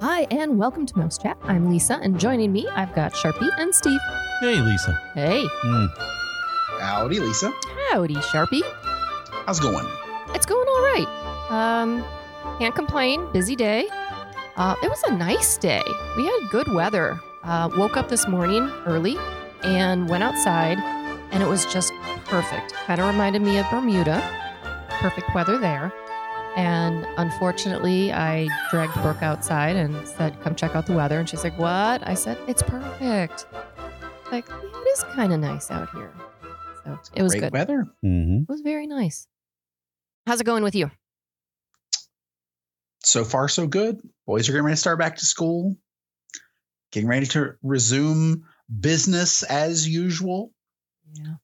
Hi, and welcome to Mouse Chat. I'm Lisa, and joining me, I've got Sharpie and Steve. Hey, Lisa. Hey, Mm. Howdy, Lisa. howdy, Sharpie. How's it going? It's going all right. Um, can't complain. Busy day. Uh, it was a nice day. We had good weather. Uh, woke up this morning early and went outside, and it was just perfect. Kind of reminded me of Bermuda. Perfect weather there. And unfortunately, I dragged Brooke outside and said, "Come check out the weather." And she's like, "What?" I said, "It's perfect." Like it is kind of nice out here. So it was Great good. weather. hmm It was very nice. How's it going with you? So far, so good. Boys are getting ready to start back to school. Getting ready to resume business as usual. Yeah.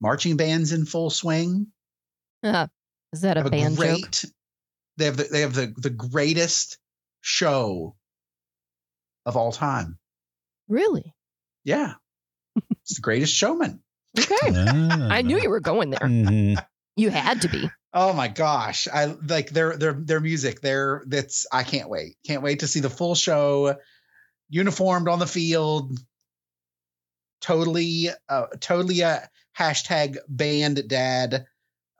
Marching bands in full swing. Is that a Have band joke? great. They have the, they have the the greatest show of all time. Really? Yeah, it's the greatest showman. Okay. I knew you were going there. hmm You had to be. Oh my gosh. I like their their their music. Their that's I can't wait. Can't wait to see the full show uniformed on the field. Totally uh totally a hashtag band dad.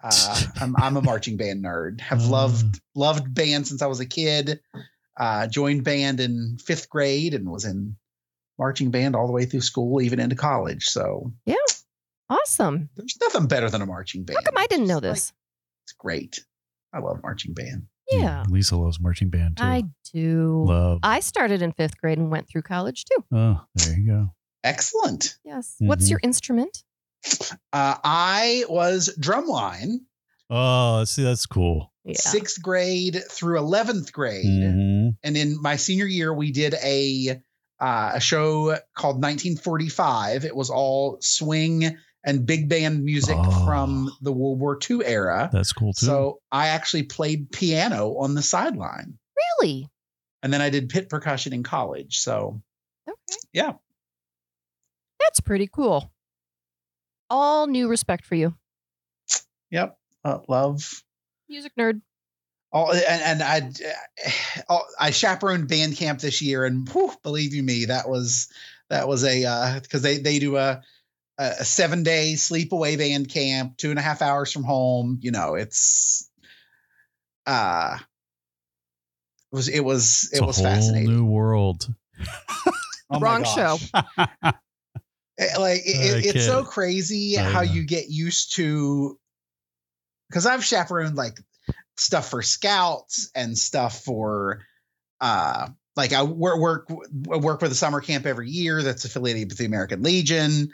Uh I'm I'm a marching band nerd. Have Uh. loved loved band since I was a kid. Uh joined band in 5th grade and was in marching band all the way through school even into college. So yeah, Awesome. there's nothing better than a marching band. How come I didn't know It's like- this? it's great. I love marching band. Yeah, Lisa loves marching band too. I do. love. I started in fifth grade and went through college too. oh, there you go. Excellent. Yes. What's Mhm. your instrument? Uh, I was drumline Oh, see, that's cool. Yeah. sixth grade through 11th grade. hmm And in my senior year, we did a, uh, a show called 1945. It was all swing and big band music Oh. from the World War II era. That's cool too. So I actually played piano on the sideline. Really? And then I did pit percussion in college. So Okay. Yeah. That's pretty cool. All new respect for you. yep, uh, love Music nerd. all and, and I all- I chaperoned band camp this year, and whew, believe you me, that was that was a because they they do a a seven day sleepaway band camp, two and a half hours from home. You know, it's uh it was it was it's it a was whole fascinating. new world. Oh Wrong gosh. Eh, like it, it's so crazy how you get used to because I've chaperoned like stuff for scouts and stuff for uh like I work work work with a summer camp every year that's affiliated with the American Legion.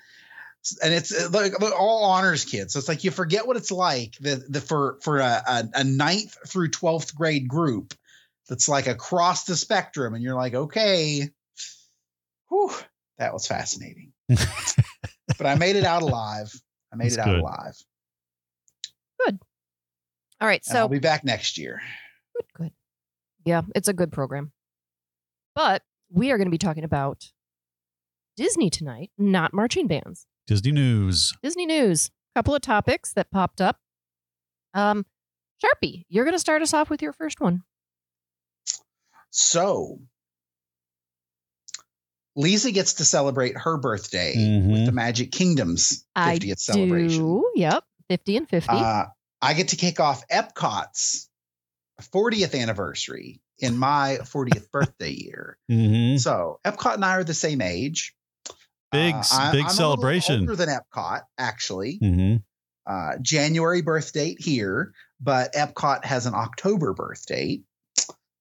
And it's uh, like all honors kids. So it's like you forget what it's like the the for for a, a, a ninth through 12th grade group that's like across the spectrum and you're like okay. Whew, that was fascinating but I made it out alive. I made That's it out good. alive. Good. All right. And I'll be back next year. good, good. Yeah, it's a good program. But we are going to be talking about Disney tonight, not marching bands. Disney news. Disney news. A Couple of topics that popped up. Um, Sharpie, you're going to start us off with your first one. So Lisa gets to celebrate her birthday Mhm. with the Magic Kingdom's 50th I celebration. do. Yep. 50 and 50. Uh, I get to kick off Epcot's 40th anniversary in my 40th birthday year. Mhm. So Epcot and I are the same age. Big, Uh, s- I- big I'm a celebration. older than Epcot, actually. hmm uh, January birth date here, but Epcot has an October birth date.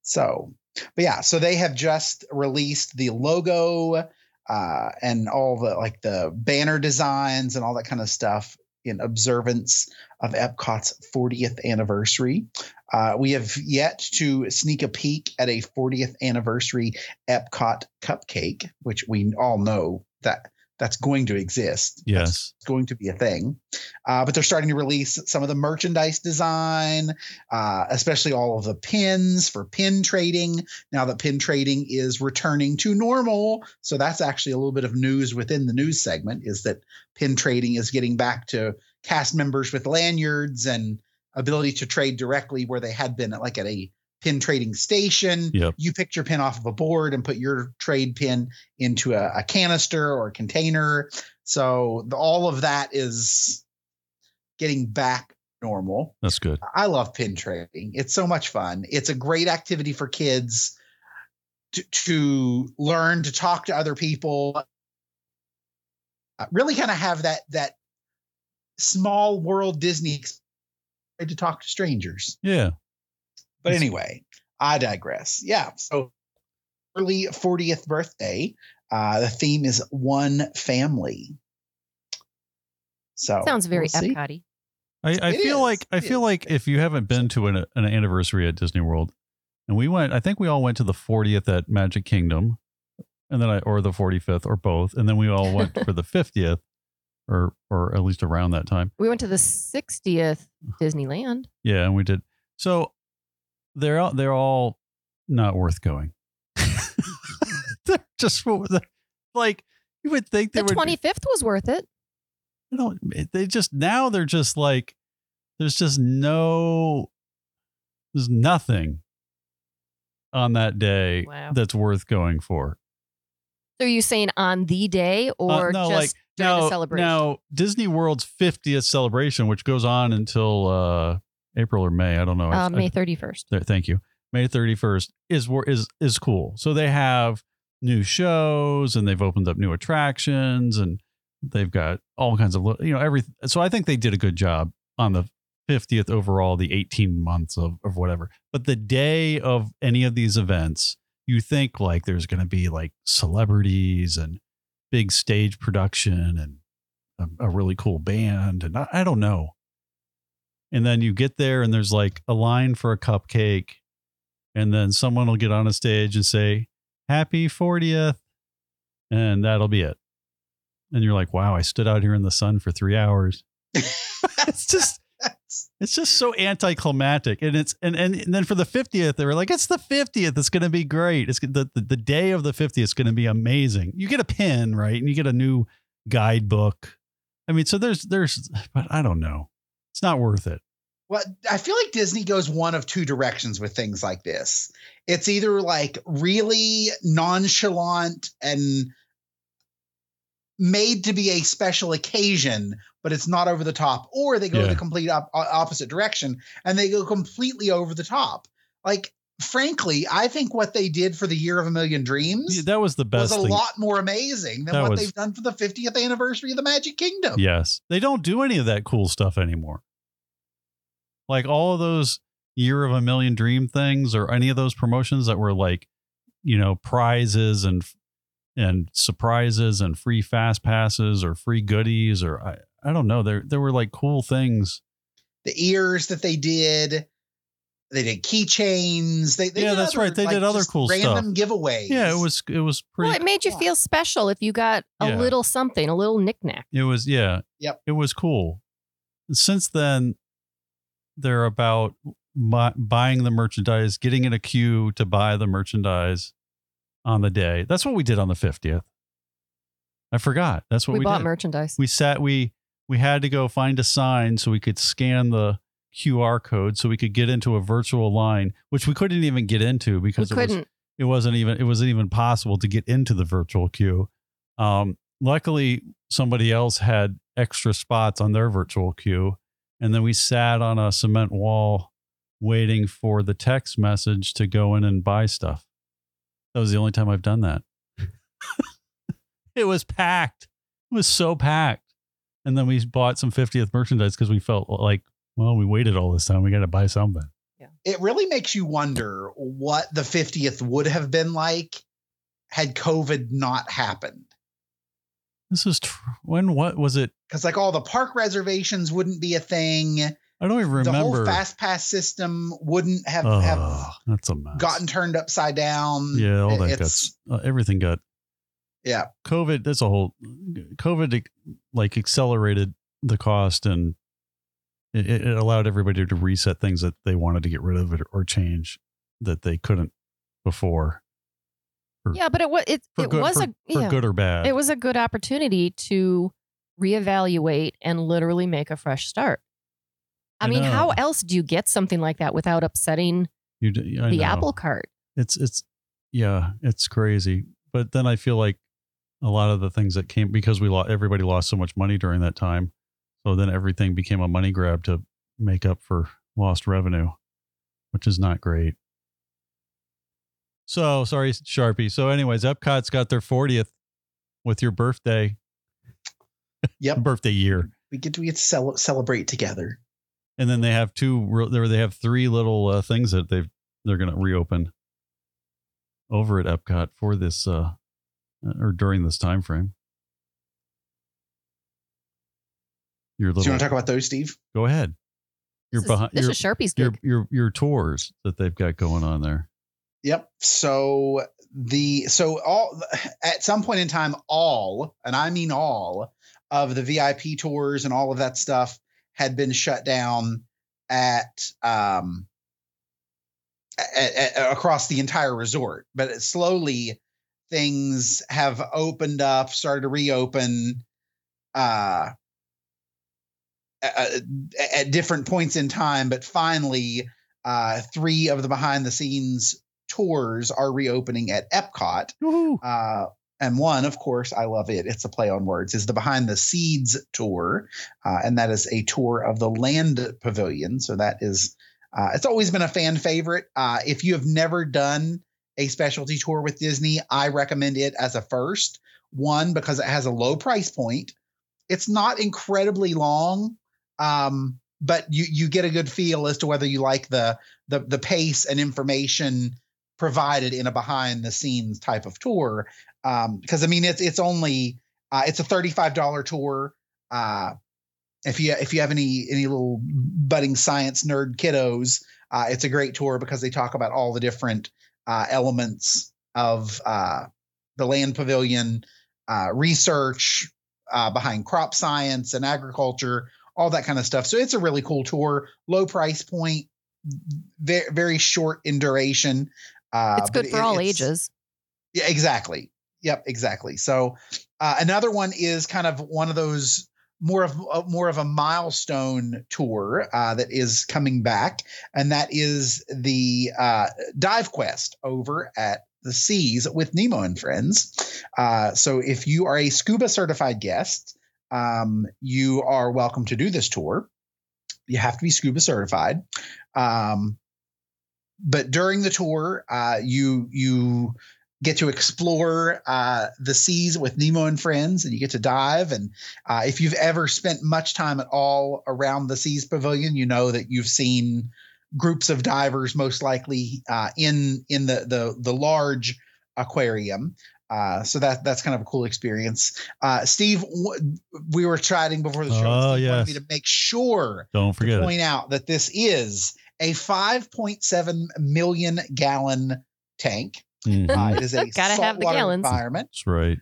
So, but yeah, so they have just released the logo uh, and all the like the banner designs and all that kind of stuff in observance of Epcot's 40th anniversary. Uh, we have yet to sneak a peek at a 40th anniversary Epcot cupcake, which we all know that that's going to exist. That's Yes. going to be a thing. Uh, but they're starting to release some of the merchandise design, uh, especially all of the pins for pin trading. Now that pin trading is returning to normal, so that's actually a little bit of news within the news segment is that pin trading is getting back to cast members with lanyards and ability to trade directly where they had been at like at a pin trading station. Yep. You picked your pin off of a board and put your trade pin into a, a canister or a container. So the, all of that is getting back normal. That's good. I love pin trading. It's so much fun. It's a great activity for kids to, to learn to talk to other people. Uh, really kind of have that that small world Disney experience to talk to strangers. Yeah. But anyway, I digress. Yeah. So early 40th birthday. Uh, the theme is one family. So Sounds very we'll. Epcot I, I feel is. like I It feel is. like if you haven't been to an, an anniversary at Disney World, and we went, I think we all went to the 40th at Magic Kingdom, and then I or the 45th or both, and then we all went for the 50th, or or at least around that time. We went to the 60th Disneyland. Yeah, and we did. So they're all they're all not worth going. they're just like you would think they The 25th was worth it. you know, they just now they're just like there's just no there's nothing on that day Wow. that's worth going for. So are you saying on the day or Uh, no, just like, during now, the celebration? now Disney World's 50th celebration, which goes on until uh, April or May, I don't know. Uh, May 31st. there, thank you. May 31st is is is cool. So they have new shows and they've opened up new attractions and they've got all kinds of you know everything. So I think they did a good job on the 50th overall, the 18 months of of whatever. But the day of any of these events, you think like there's going to be like celebrities and big stage production and a, a really cool band and I, I don't know. And then you get there and there's like a line for a cupcake and then someone will get on a stage and say happy 40th and that'll be it. And you're like wow i stood out here in the sun for three hours. It's just it's just so anticlimactic and it's and, and and then for the 50th they were like it's the 50th it's going to be great. It's the, the, the day of the 50th is going to be amazing. You get a pin right and you get a new guidebook. I mean so there's there's but i don't know it's not worth it Well, I feel like Disney goes one of two directions with things like this. It's either like really nonchalant and made to be a special occasion, but it's not over the top, or they go Yeah. the complete op- opposite direction and they go completely over the top. Like, frankly, I think what they did for the Year of a Million Dreams Yeah, that was the best. Was a thing lot more amazing than That what was- they've done for the 50th anniversary of the Magic Kingdom. Yes. They don't do any of that cool stuff anymore. Like all of those year of a million dream things or any of those promotions that were like, you know, prizes and and surprises and free fast passes or free goodies or I, I don't know. There there were like cool things. the ears that they did. They did keychains. They, they Yeah, that's other, right. They like, did other just cool random giveaways. Yeah, it was it was pretty Well, it made you Yeah. feel special if you got a Yeah. little something, a little knickknack. It was yeah. Yep. It was cool. Since then, they're about bu- buying the merchandise, getting in a queue to buy the merchandise on the day. That's what we did on the fiftieth. I forgot. That's what we, we, bought did. merchandise. we sat. We we had to go find a sign so we could scan the QR code so we could get into a virtual line, which we couldn't even get into We because it was couldn't. it wasn't even it wasn't even possible to get into the virtual queue. Um, luckily, somebody else had extra spots on their virtual queue, and then we sat on a cement wall waiting for the text message to go in and buy stuff. That was the only time I've done that. it was packed. It was so packed, and then we bought some 50th merchandise because we felt like, well, we waited all this time. We got to buy something. Yeah. It really makes you wonder what the 50th would have been like had COVID not happened. This is tr- when what was it? Because like all the park reservations wouldn't be a thing. I don't even remember. The whole fast pass system wouldn't have, have that's a mess. gotten turned upside down. yeah, all that It's- got uh, everything got yeah. COVID. That's a whole COVID like accelerated the cost and it, it allowed everybody to reset things that they wanted to get rid of or change that they couldn't before Yeah, but it was it, it good was for, a for yeah, good or bad. it was a good opportunity to reevaluate and literally make a fresh start. I, I mean, how else do you get something like that without upsetting You, the know. Apple Cart. It's it's yeah, it's crazy. But then I feel like a lot of the things that came because we lost everybody lost so much money during that time. So then everything became a money grab to make up for lost revenue, which is not great. So sorry, Sharpie. So, anyways, Epcot's got their 40th with your birthday, Yep. birthday year. We get to, we get to cel- celebrate together. And then they have two, there they have three little uh, things that they've, they're going to reopen over at Epcot for this, uh, or during this time frame. Your Do you want to talk about those, Steve? go ahead. You're is, behind this your, is Sharpie's your, your, your tours that they've got going on there. Yep. So the so all at some point in time, all and I mean all of the VIP tours and all of that stuff had been shut down at um a- a- across the entire resort. But slowly things have opened up, started to reopen. Uh, at, at different points in time, but finally, uh, three of the behind the scenes tours are reopening at Epcot. Uh, and one, of course, I love it. It's a play on words. Is the Behind the Seeds tour, uh, and that is a tour of the Land Pavilion. So that is, uh, it's always been a fan favorite. Uh, if you have never done a specialty tour with Disney, I recommend it as a first. One because it has a low price point. It's not incredibly long, um, but you you get a good feel as to whether you like the the the pace and information provided in a behind the scenes type of tour um because i mean it's it's only uh it's a $35 tour uh if you if you have any any little budding science nerd kiddos uh it's a great tour because they talk about all the different uh elements of uh the land pavilion uh research uh behind crop science and agriculture all that kind of stuff. So it's a really cool tour low price point very very short in duration uh, it's good for it- all ages. Yeah, exactly. Yep, exactly. So uh, another one is kind of one of those more of uh, more of a milestone tour uh, that is coming back, and that is the uh, Dive Quest over at the Seas with Nemo and Friends. Uh, so if you are a scuba certified guest, um, you are welcome to do this tour. You have to be scuba certified. Um, but during the tour, uh, you you get to explore uh, the seas with Nemo and friends, and you get to dive. And uh, if you've ever spent much time at all around the Seas Pavilion, you know that you've seen groups of divers, most likely uh, in in the the the large aquarium. Uh, so that that's kind of a cool experience. Uh, Steve, w- we were chatting before the show. Oh, yes. me to make sure Don't to forget it. point out that this is a 5.7 million gallon tank. Mhm. Uh, it is a Gotta have the saltwater gallons. environment. That's right.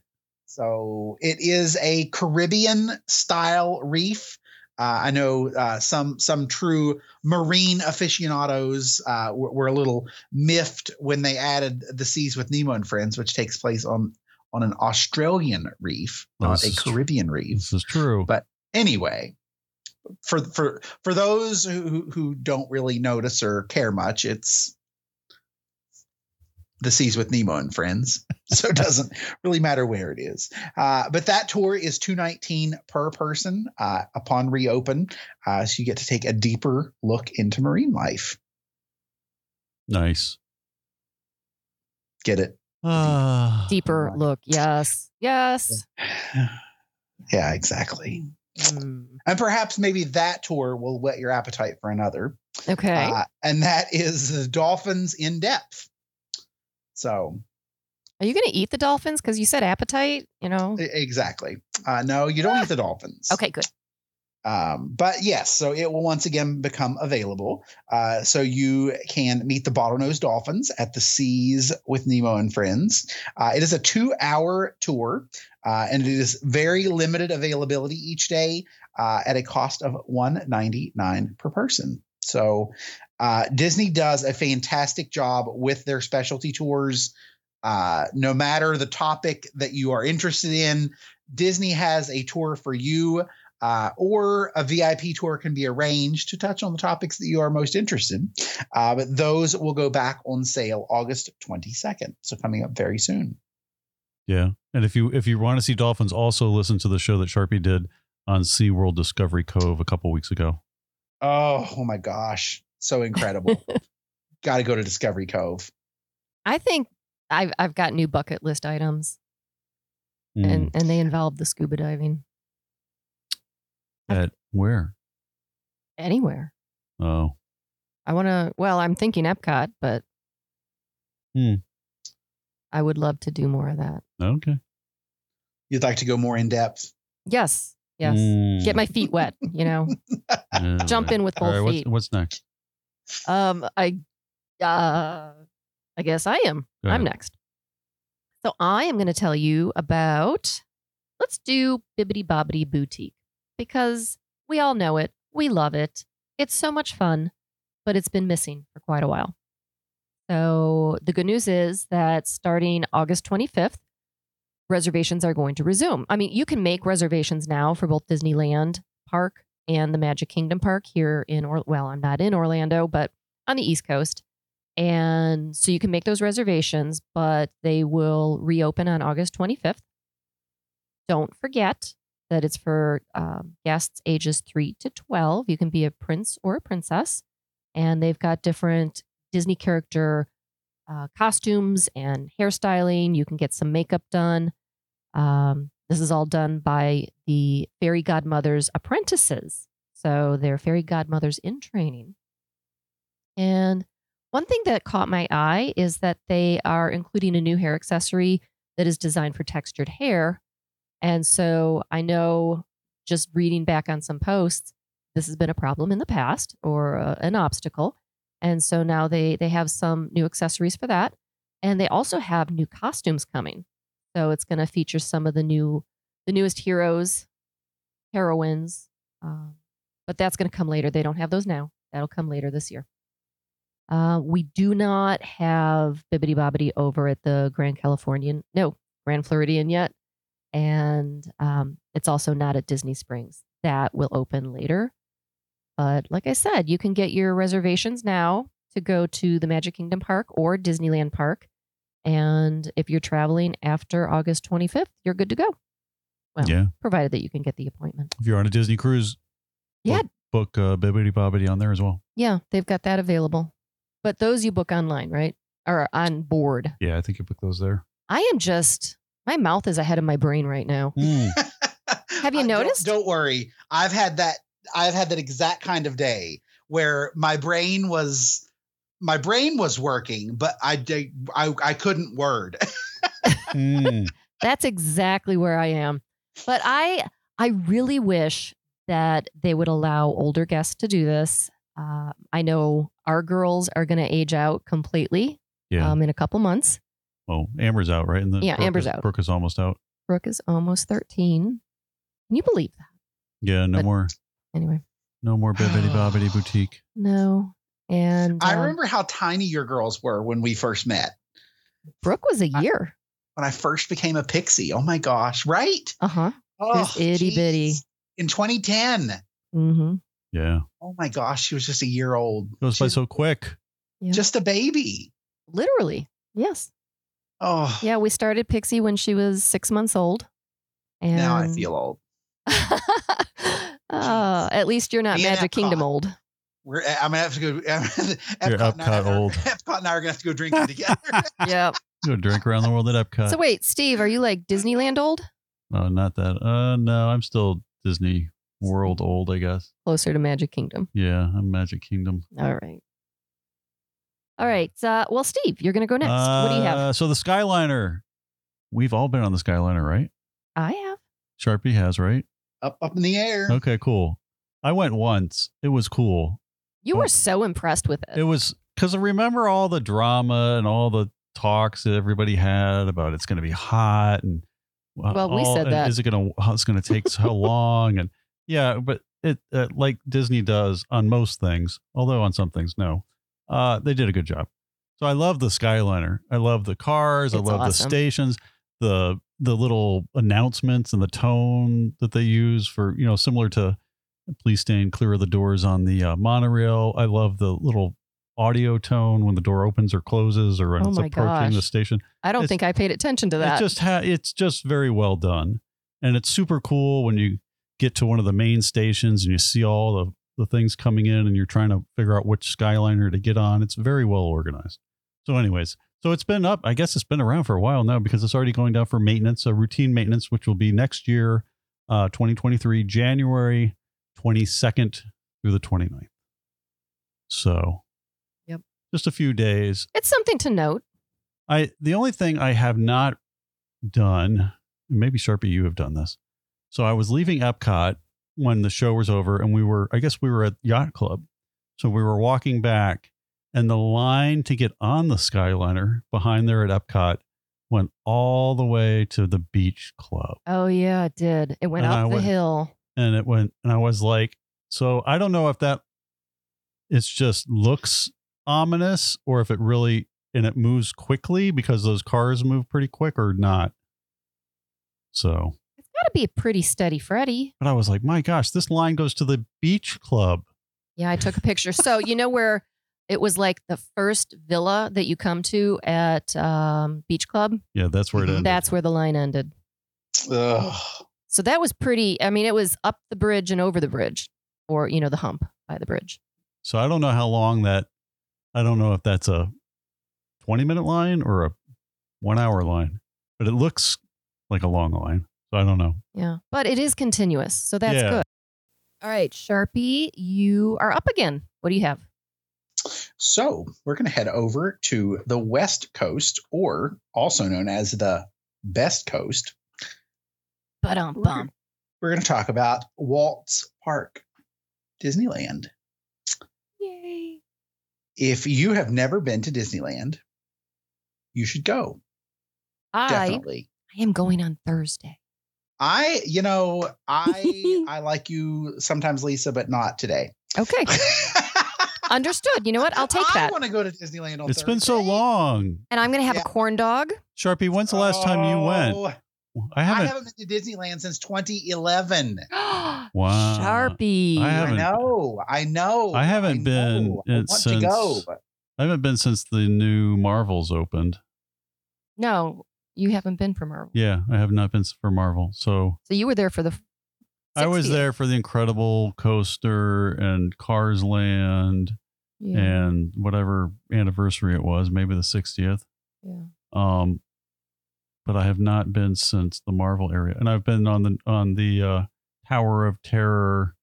So it is a Caribbean style reef. Uh, I know uh, some some true marine aficionados uh, were, were a little miffed when they added the Seas with Nemo and Friends, which takes place on on an Australian reef, not this a is true. Caribbean reef This is true. But- anyway for for for those who who don't really notice or care much it's the seas with nemo and friends so it doesn't really matter where it is uh, but that tour is 219 per person uh, upon reopen uh, so you get to take a deeper look into marine life nice. get it Ah, Deeper look. Yes. Yes. yeah exactly Mm. and perhaps maybe that tour will whet your appetite for another Okay. Uh, and that is the dolphins in depth. So Are you going to eat the dolphins? Because you said appetite, you know? exactly. Uh, no, you don't eat the dolphins. Okay, good. Um, but yes, so it will once again become available. Uh, so you can meet the bottlenose dolphins at the seas with Nemo and friends. Uh, it is a two-hour tour, uh, and it is very limited availability each day uh, at a cost of one ninety nine per person. So uh, Disney does a fantastic job with their specialty tours. Uh, no matter the topic that you are interested in, Disney has a tour for you uh, or a VIP tour can be arranged to touch on the topics that you are most interested. in. Uh, but those will go back on sale August 22nd. So coming up very soon. Yeah. And if you if you want to see dolphins, also listen to the show that Sharpie did on SeaWorld Discovery Cove a couple weeks ago. Oh, oh my gosh. So incredible. Got to go to Discovery Cove. I think I've I've got new bucket list items, Mm. and and they involve the scuba diving At where? anywhere. Oh. I want to. Well, I'm thinking Epcot, but Hmm. I would love to do more of that. Okay. You'd like to go more in depth? Yes, yes. Mm. Get my feet wet. You know, Yeah. jump in with both right, feet. what's next? Um, I, uh, I guess I am. I'm next. So I am going to tell you about. Let's do Bibbidi Bobbidi Boutique because we all know it. We love it. It's so much fun, but it's been missing for quite a while. So the good news is that starting August 25th, reservations are going to resume. I mean, you can make reservations now for both Disneyland Park and the Magic Kingdom Park here in or well, I'm not in Orlando, but on the East Coast. And so you can make those reservations, but they will reopen on August 25th. Don't forget that it's for um, guests ages 3 to 12. You can be a prince or a princess. And they've got different Disney character uh, costumes and hairstyling. You can get some makeup done. Um, this is all done by the fairy godmother's apprentices. So they're fairy godmothers in training. And one thing that caught my eye is that they are including a new hair accessory that is designed for textured hair. And so I know just reading back on some posts, this has been a problem in the past or uh, an obstacle. And so now they they have some new accessories for that. And they also have new costumes coming. So it's going to feature some of the new the newest heroes, heroines. Um, but that's going to come later. They don't have those now. That'll come later this year. Uh, we do not have Bibbidi Bobbidi over at the Grand Californian, no, Grand Floridian yet. And um, it's also not at Disney Springs. That will open later. But like I said, you can get your reservations now to go to the Magic Kingdom Park or Disneyland Park. And if you're traveling after August 25th, you're good to go. Well, yeah. provided that you can get the appointment. If you're on a Disney cruise, Yeah, book uh, Bibbidi Bobbidi on there as well. yeah, they've got that available. But those you book online, right? Or on board. Yeah, I think you book those there. I am just, my mouth is ahead of my brain right now. Mm. Have you I- don't- noticed? Don't, worry. I've had that. I've had that exact kind of day where my brain was my brain was working, but I did I, I couldn't word. Mm. That's exactly where I am. But I I really wish that they would allow older guests to do this. Uh, I know our girls are going to age out completely Yeah. um, in a couple months. Well, Amber's out, right? And the Yeah, Brooke Amber's is- out. Brooke is almost out. Brooke is almost 13. Can you believe that? Yeah, no But- more, Anyway, no more Bibbidi Bobbidi Boutique. no. And I um, remember how tiny your girls were when we first met. Brooke was a I- year. When I first became a pixie. Oh my gosh, right? Uh huh. Oh, itty bitty. geez. In 2010. Mm-hmm. Yeah, Oh my gosh, she was just a year old. goes by She's so quick. Yeah. just a baby. Literally. Yes. Oh, Yeah. We started Pixie when she was six months old. And now I feel old. uh, at least you're not Me Magic Kingdom old. We're, I'm gonna have to go. Epcot, and Epcot I are- old. Epcot and I are gonna have to go drinking together. yep. Go drink around the world at Epcot. So wait, Steve, are you like Disneyland old? oh, not that. Uh, no, I'm still Disney World old, I guess. Closer to Magic Kingdom. Yeah, I'm Magic Kingdom. All right. All right. Uh, well, Steve, you're going to go next. what do you have? Uh, So the Skyliner. We've all been on the Skyliner, right? I have. Sharpie has, right? up, up in the air. Okay, cool. I went once. It was cool. You were so impressed with it. It was because remember all the drama and all the talks that everybody had about it's going to be hot and uh, Well, we all- said that. Is it going to? It's going to take so long and yeah, but it uh, like Disney does on most things, although on some things no. Uh, they did a good job. So I love the Skyliner. I love the cars. I It's love the stations. The the little announcements and the tone that they use for you know similar to please stand clear of the doors on the uh, monorail. I love the little audio tone when the door opens or closes or when Oh it's approaching the station. I don't It's- think I paid attention to It that. just ha- it's just very well done, and it's super cool when you get to one of the main stations and you see all the the things coming in and you're trying to figure out which Skyliner to get on. It's very well organized. So, anyways, so it's been up. I guess it's been around for a while now because it's already going down for maintenance, a routine maintenance, which will be next year, uh, 2023, January 22nd through the 29th. So, Yep. just a few days. it's something to note. I the only thing I have not done, and maybe Sharpie, you have done this. So I was leaving Epcot when the show was over, and we were, I guess we were at Yacht Club. So we were walking back, and the line to get on the Skyliner behind there at Epcot went all the way to the beach club. Oh yeah, it did. It went And I up the went- hill. And it went, and I was like, so I don't know if that it's just looks ominous or if it really and it moves quickly because those cars move pretty quick or not. So, It's got to be a pretty steady Freddy. but I was like, my gosh, this line goes to the beach club. Yeah, I took a picture. So you know where it was like the first villa that you come to at um, Beach Club. Yeah, that's where it Mhm. ended. That's where the line ended. Ugh. So that was pretty. I mean, it was up the bridge and over the bridge, or you know, the hump by the bridge. so I don't know how long that. I don't know if that's a twenty-minute line or a one-hour line, but it looks like a long line. So I don't know. Yeah, but it is continuous, so that's Yeah. good. All right, Sharpie, you are up again. What do you have? So we're going to head over to the West Coast, or also known as the Best Coast. But um, We're, bum. we're going to talk about Walt's Park, Disneyland. Yay! If you have never been to Disneyland, you should go. I Definitely. I am going on Thursday. I, you know, I I like you sometimes, Lisa, but not today. Okay, understood. You know what? I'll take that. I want to go to Disneyland on It's been so long. And I'm going to have Yeah. a corn dog. Sharpie, when's the last time you went? Oh, I I haven't. haven't been to Disneyland since 2011. Wow. Sharpie. I I know, I know. I haven't been know. I in- want to go. since- I haven't been since the new Marvels opened. No, you haven't been for Marvel. Yeah, I have not been for Marvel. So So you were there for the. I was 60th. there for the Incredible Coaster and Cars Land Yeah. and whatever anniversary it was, maybe the 60th. yeah. Um, but I have not been since the Marvel area, and I've been on the on the uh, Tower of Terror,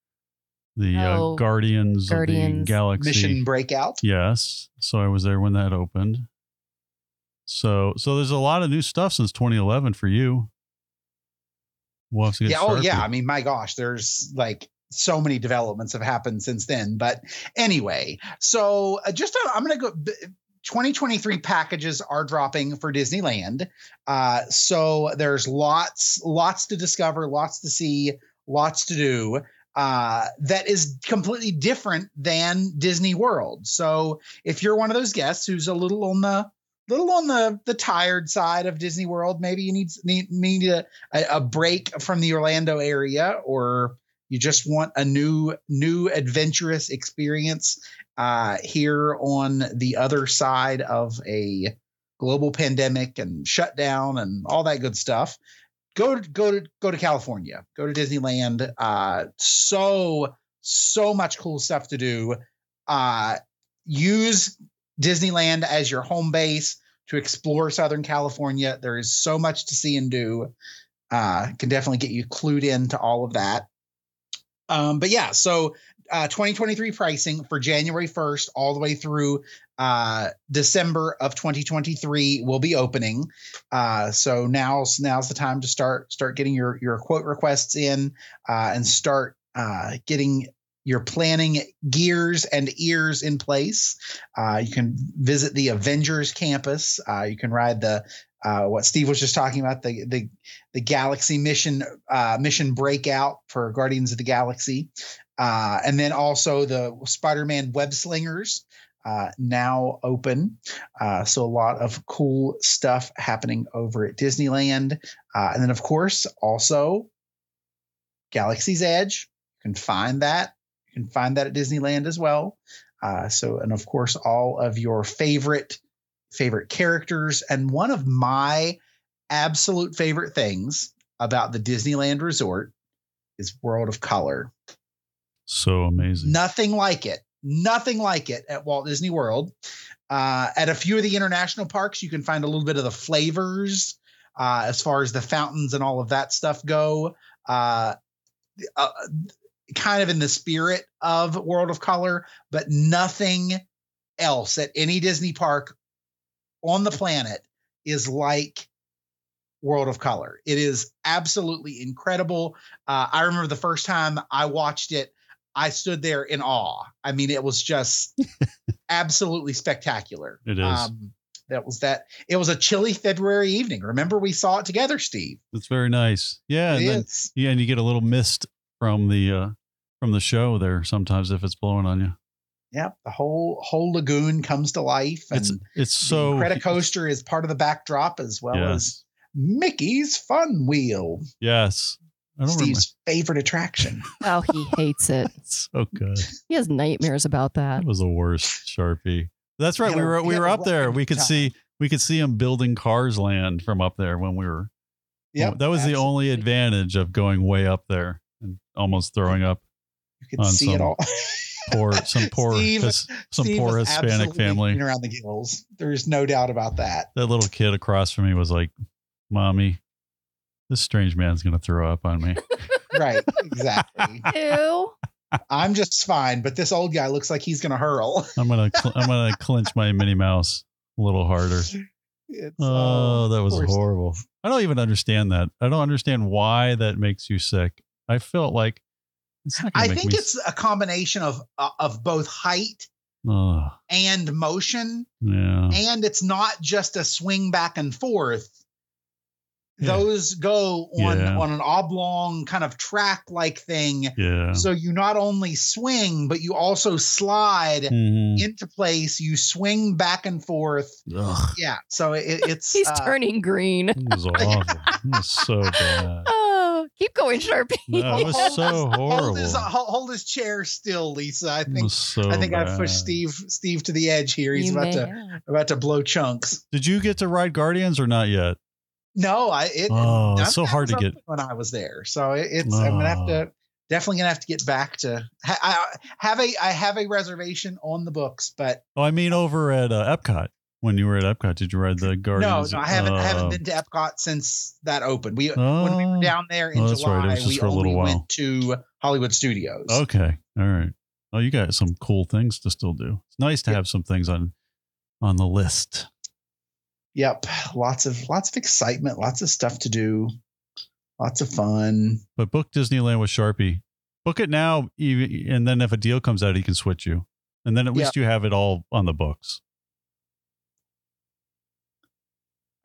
the Oh, uh, Guardians, of the Galaxy. Mission Breakout. Yes, so I was there when that opened. So so there's a lot of new stuff since 2011 for you. We'll have to get Yeah. Oh, yeah. I mean, my gosh, there's like so many developments have happened since then. But anyway, so uh, just uh, I'm going to go. 2023 packages are dropping for Disneyland. Uh, so there's lots, lots to discover, lots to see, lots to do. Uh, that is completely different than Disney World. So if you're one of those guests who's a little on the little on the the tired side of Disney World, maybe you need need need a, a, break from the Orlando area, or you just want a new new adventurous experience uh, here on the other side of a global pandemic and shutdown and all that good stuff. Go to go to go to California. Go to Disneyland. Uh, so so much cool stuff to do. Uh, use Disneyland as your home base to explore Southern California. There is so much to see and do. Uh, can definitely get you clued in to all of that. Um, but yeah, so uh, 2023 pricing for January 1st all the way through uh, December of 2023 will be opening. Uh, so now's now's the time to start start getting your your quote requests in uh, and start uh, getting your planning gears and ears in place. Uh, you can visit the Avengers campus. Uh, you can ride the uh, what Steve was just talking about the the the Galaxy mission uh, mission breakout for Guardians of the Galaxy, uh, and then also the Spider-Man web slingers. uh, now open. So a lot of cool stuff happening over at Disneyland. And then, of course, also Galaxy's Edge. You can find that. You can find that at Disneyland as well. Uh, so, and of course, all of your favorite favorite characters. And one of my absolute favorite things about the Disneyland Resort is World of Color. So amazing. Nothing like it. Nothing like it at Walt Disney World. Uh, at a few of the international parks, you can find a little bit of the flavors uh, as far as the fountains and all of that stuff go. Uh, uh, kind of in the spirit of World of Color, but nothing else at any Disney park on the planet is like World of Color. It is absolutely incredible. Uh, I remember the first time I watched it, I stood there in awe. I mean, it was just absolutely spectacular. It is. Um, that was that. It was a chilly February evening. Remember, we saw it together, Steve. It's very nice. Yeah, It and then, yeah, and you get a little mist from the uh from the show there sometimes if it's blowing on you. Yep, the whole whole lagoon comes to life, and It's it's so the coaster is part of the backdrop as well as. Mickey's Fun Wheel, Yes. I don't remember. Steve's favorite attraction. Oh, he hates it. It's so good. He has nightmares about that. That was the worst Sharpie. That's right. Had We were we were up there. We could time. see we could see him building Cars Land from up there when we were. Yep, that was the only advantage of going way up there and almost throwing up You could on see it some all. poor some poor Steve- some Steve poor Hispanic family. around the gills. There's no doubt about that. That little kid across from me was like, "Mommy, this strange man's gonna throw up on me." Right, exactly. Ew. I'm just fine, but this old guy looks like he's gonna hurl. I'm gonna cl- I'm gonna clench my Minnie Mouse a little harder. It's, Oh, uh, that was poor horrible. I don't even understand that. I don't understand why that makes you sick. I felt like it's not I think me it's a combination of uh, of both height Oh, and motion, yeah. and it's not just a swing back and forth. Yeah. Those go on Yeah. on an oblong kind of track like thing. Yeah. So you not only swing, but you also slide Mhm. into place. You swing back and forth. Ugh, Yeah. So it, it's He's uh, turning green. it was awful. it was so bad. Oh, keep going, Sharpie. No, it was hold so his- Hold his, horrible. hold, hold his chair still, Lisa. I think so I think I've pushed Steve Steve to the edge here. He's You about to have. about to blow chunks. Did you get to ride Guardians or not yet? No, I it Oh, it's so hard to get. when I was there. So it, it's I'm gonna have Oh. to definitely gonna have to get back to. ha- I have a I have a reservation on the books, but Oh, I mean, over at uh, Epcot. When you were at Epcot, did you ride the no, Guardians? no, I haven't I haven't Uh, been to Epcot since that opened. We when we Oh. were down there in Oh, that's right. It July, was just we for a little only while. went to Hollywood Studios. Okay, all right. Oh, you got some cool things to still do. It's nice to Yep. have some things on on the list. Yep, lots of lots of excitement, lots of stuff to do, lots of fun. But book Disneyland with Sharpie. Book it now, even, and then if a deal comes out, he can switch you, and then at Yeah. least you have it all on the books.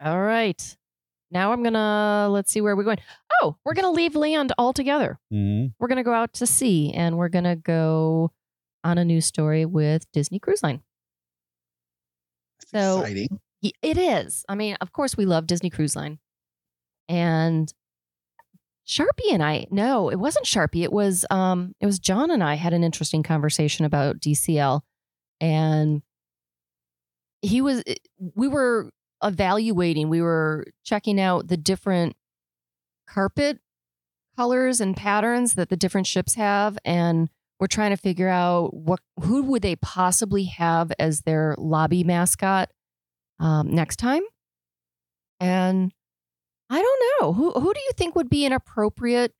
All right. Now I'm gonna let's see where we're going. Oh, we're gonna leave land altogether. Mm-hmm. We're gonna go out to sea, and we're gonna go on a news story with Disney Cruise Line. It's So- exciting. It is. I mean, of course, we love Disney Cruise Line, and Sharpie and I. No, it wasn't Sharpie. It was um, it was John and I had an interesting conversation about DCL, and he was. eh, We were evaluating. We were checking out the different carpet colors and patterns that the different ships have, and we're trying to figure out what who would they possibly have as their lobby mascot um, next time. And I don't know who who do you think would be an appropriate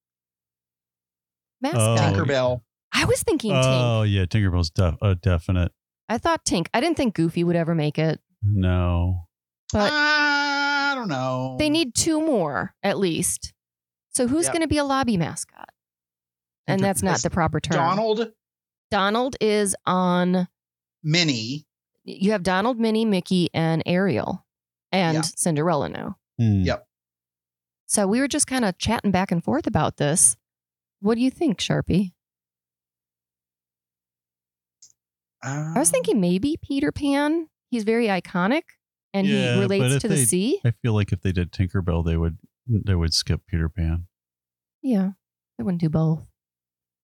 mascot? Oh. Tinkerbell. I was thinking Tink. Oh yeah, Tinkerbell's def- a definite I thought Tink. I didn't think Goofy would ever make it, no. But I don't know. they need two more at least. So who's Yep. going to be a lobby mascot? And that's not the proper term. Donald, Donald is on. Minnie. You have Donald, Minnie, Mickey, and Ariel, and Yeah. Cinderella now. Hmm. Yep. So we were just kind of chatting back and forth about this. What do you think, Sharpie? Uh, I was thinking maybe Peter Pan. He's very iconic and Yeah, he relates to the they- sea. I feel like if they did Tinkerbell, they would they would skip Peter Pan, Yeah. they wouldn't do both.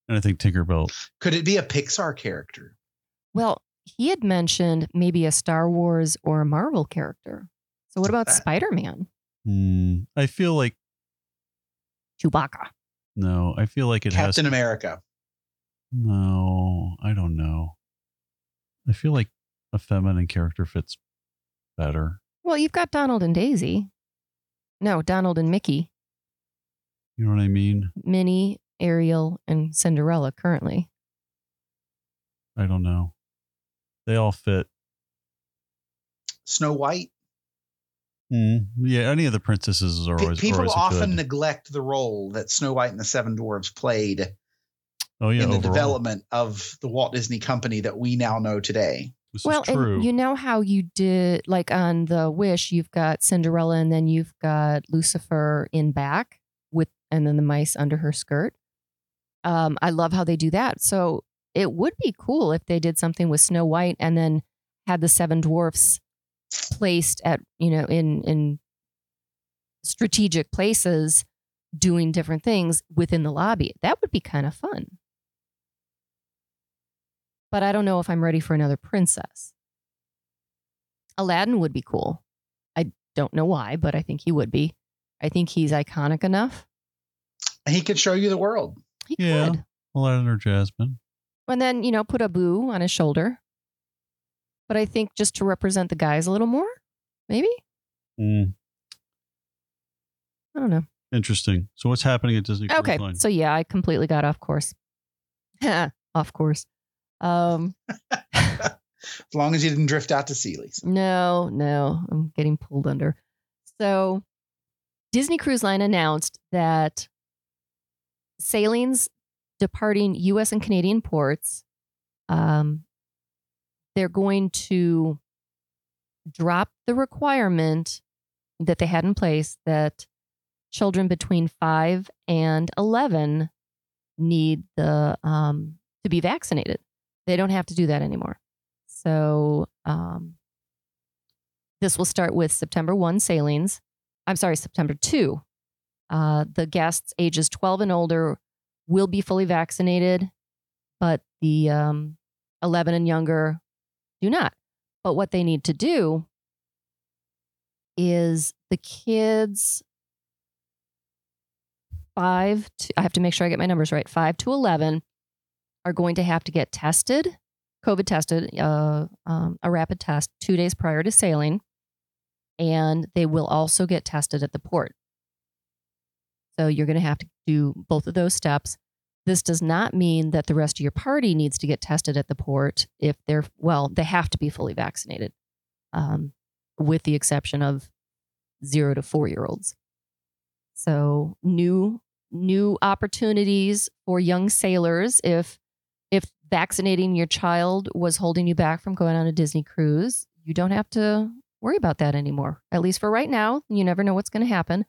and I think Tinkerbell. Could it be a Pixar character? Well, he had mentioned maybe a Star Wars or a Marvel character. So what about Spider Man? Hmm, I feel like Chewbacca. no. I feel like it has Captain America. No, I don't know. I feel like a feminine character fits better. Well, you've got Donald and Daisy. No, Donald and Mickey, You know what I mean? Minnie, Ariel, and Cinderella currently. I don't know. They all fit. Snow White. Hmm. Yeah, any of the princesses are Pe- always, are people always often good. neglect the role that Snow White and the Seven Dwarfs played oh yeah, in the overall. development of the Walt Disney Company that we now know today. This well, and you know how you did, like on the Wish, you've got Cinderella and then you've got Lucifer in back with, and then the mice under her skirt. Um, I love how they do that. So it would be cool if they did something with Snow White and then had the seven dwarfs placed at, you know, in, in strategic places doing different things within the lobby. That would be kind of fun. But I don't know if I'm ready for another princess. Aladdin would be cool. I don't know why, but I think he would be. I think he's iconic enough. He could show you the world. He Yeah. could. Aladdin or Jasmine. And then, you know, put Abu on his shoulder. But I think just to represent the guys a little more, maybe? Hmm. I don't know. Interesting. So what's happening at Disney? Cruise Okay. Line? So yeah, I completely got off course. off course. Um As long as you didn't drift out to Sealy's. No, no, I'm getting pulled under. So, Disney Cruise Line announced that sailings departing U.S. and Canadian ports, um, they're going to drop the requirement that they had in place that children between five and eleven need the um, to be vaccinated. They don't have to do that anymore. So um, this will start with September 1 sailings. I'm sorry, September 2. Uh, the guests ages 12 and older will be fully vaccinated, but the um, 11 and younger do not. But what they need to do is the kids five to, I have to make sure I get my numbers right, five to 11 are going to have to get tested COVID tested, uh, um, a rapid test two days prior to sailing, and they will also get tested at the port. So you're going to have to do both of those steps. This does not mean that the rest of your party needs to get tested at the port if they're, well, they have to be fully vaccinated, um, with the exception of zero to four year olds. So new new opportunities for young sailors if if vaccinating your child was holding you back from going on a Disney cruise, you don't have to worry about that anymore. At least for right now. You never know what's going to happen.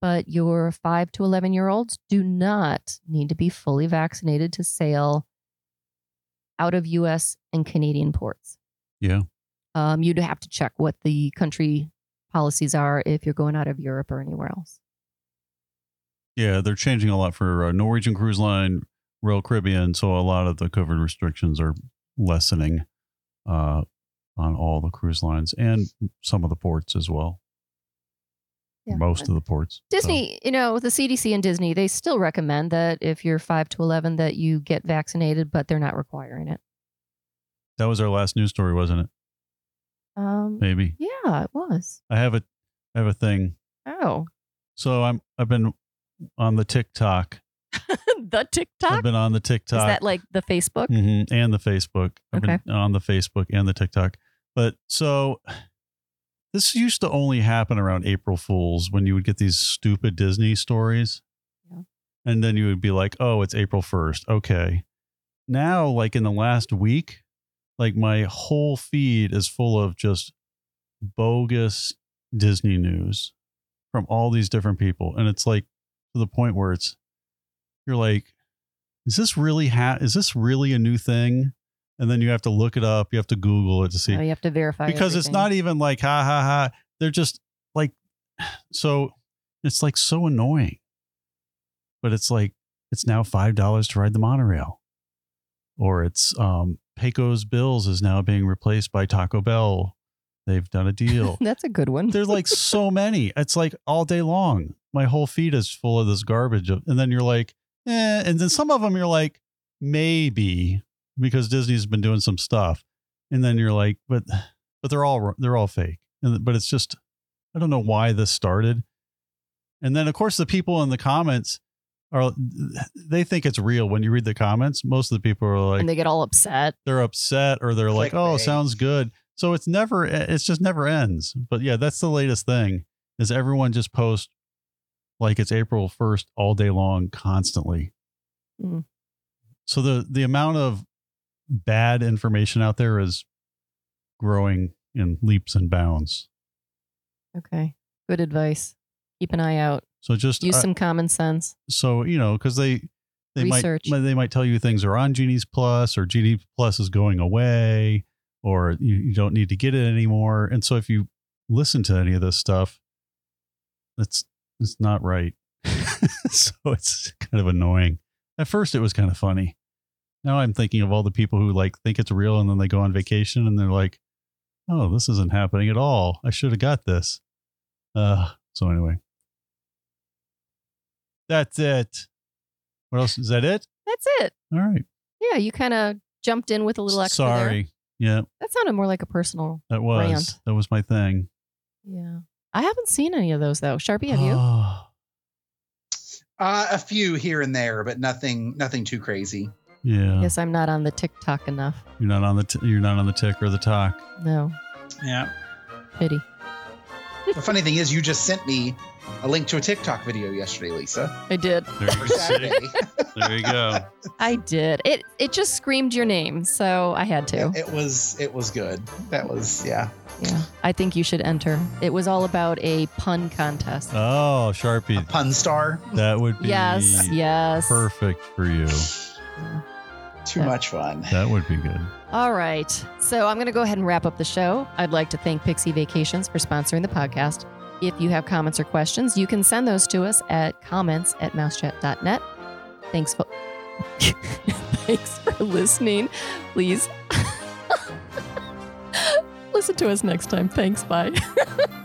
But your 5 to 11 year olds do not need to be fully vaccinated to sail out of US and Canadian ports. Yeah. Um, you'd have to check what the country policies are if you're going out of Europe or anywhere else. Yeah, they're changing a lot for uh, Norwegian Cruise Line, Royal Caribbean. So a lot of the COVID restrictions are lessening uh, on all the cruise lines and some of the ports as well. Yeah. Most of the ports. So, Disney, you know, with the CDC and Disney, they still recommend that if you're 5 to 11 that you get vaccinated, but they're not requiring it. that was our last news story, wasn't it? Um Maybe. yeah, it was. I have a I have a thing. Oh. So I'm I've been on the TikTok. the TikTok? I've been on the TikTok. Is that like the Facebook? Mhm, and the Facebook. I've Okay. been on the Facebook and the TikTok. But so this used to only happen around April Fools when you would get these stupid Disney stories. Yeah. And then you would be like, oh, it's April 1st. Okay. Now, like in the last week, like my whole feed is full of just bogus Disney news from all these different people. And it's like to the point where it's, you're like, is this really ha- is this really a new thing and then you have to look it up. You have to Google it to see Oh, you have to verify because it's not even like ha ha ha. They're just like so. It's like so annoying. But it's like it's now five dollars to ride the monorail, or it's um, Pecos Bills is now being replaced by Taco Bell. They've done a deal. That's a good one. There's like so many. It's like all day long. My whole feed is full of this garbage. Of, and then you're like, eh. And then some of them you're like, maybe because Disney's been doing some stuff. And then you're like, but but they're all they're all fake. And but it's just I don't know why this started. And then of course the people in the comments are they think it's real when you read the comments. Most of the people are like and they get all upset. they're upset or they're like, "Oh, Clickbait. sounds good." So it's never it's just never ends. But yeah, that's the latest thing is everyone just post like it's April 1st all day long constantly. Mm. So the the amount of bad information out there is growing in leaps and bounds. Okay. Good advice. Keep an eye out. So just Use uh, some common sense. so you know because they they Research. might they might tell you things are on Genie's Plus or Genie Plus is going away or you, you don't need to get it anymore. And so if you listen to any of this stuff, it's it's not right. so it's kind of annoying. At first, it was kind of funny. Now I'm thinking of all the people who like think it's real and then they go on vacation and they're like, "Oh, this isn't happening at all. I should have got this." Uh, so anyway, that's it. What else? Is that it? That's it. All right. Yeah, you kind of jumped in with a little extra there. Sorry. Yeah, That sounded more like a personal. that was Rant. that was my thing. Yeah. I haven't seen any of those though. Sharpie, have you? Uh, a few here and there, but nothing nothing too crazy. yeah. Guess I'm not on the TikTok enough. You're not on the t- you're not on the tick or the talk. No. Yeah. Pity. The funny thing is, you just sent me a link to a TikTok video yesterday, Lisa, I did. There you. Saturday. there you go. I did. It it just screamed your name, so I had to. it was it was good. That was yeah. Yeah. I think you should enter. It was all about a pun contest. Oh, A Sharpie, pun star. that would be yes, yes. perfect for you. Too Yeah. much fun. That would be good. All right. So I'm going to go ahead and wrap up the show. I'd like to thank Pixie Vacations for sponsoring the podcast. If you have comments or questions, you can send those to us at comments at mousechat.net. Thanks for, Thanks for listening. Please listen to us next time. Thanks. Bye.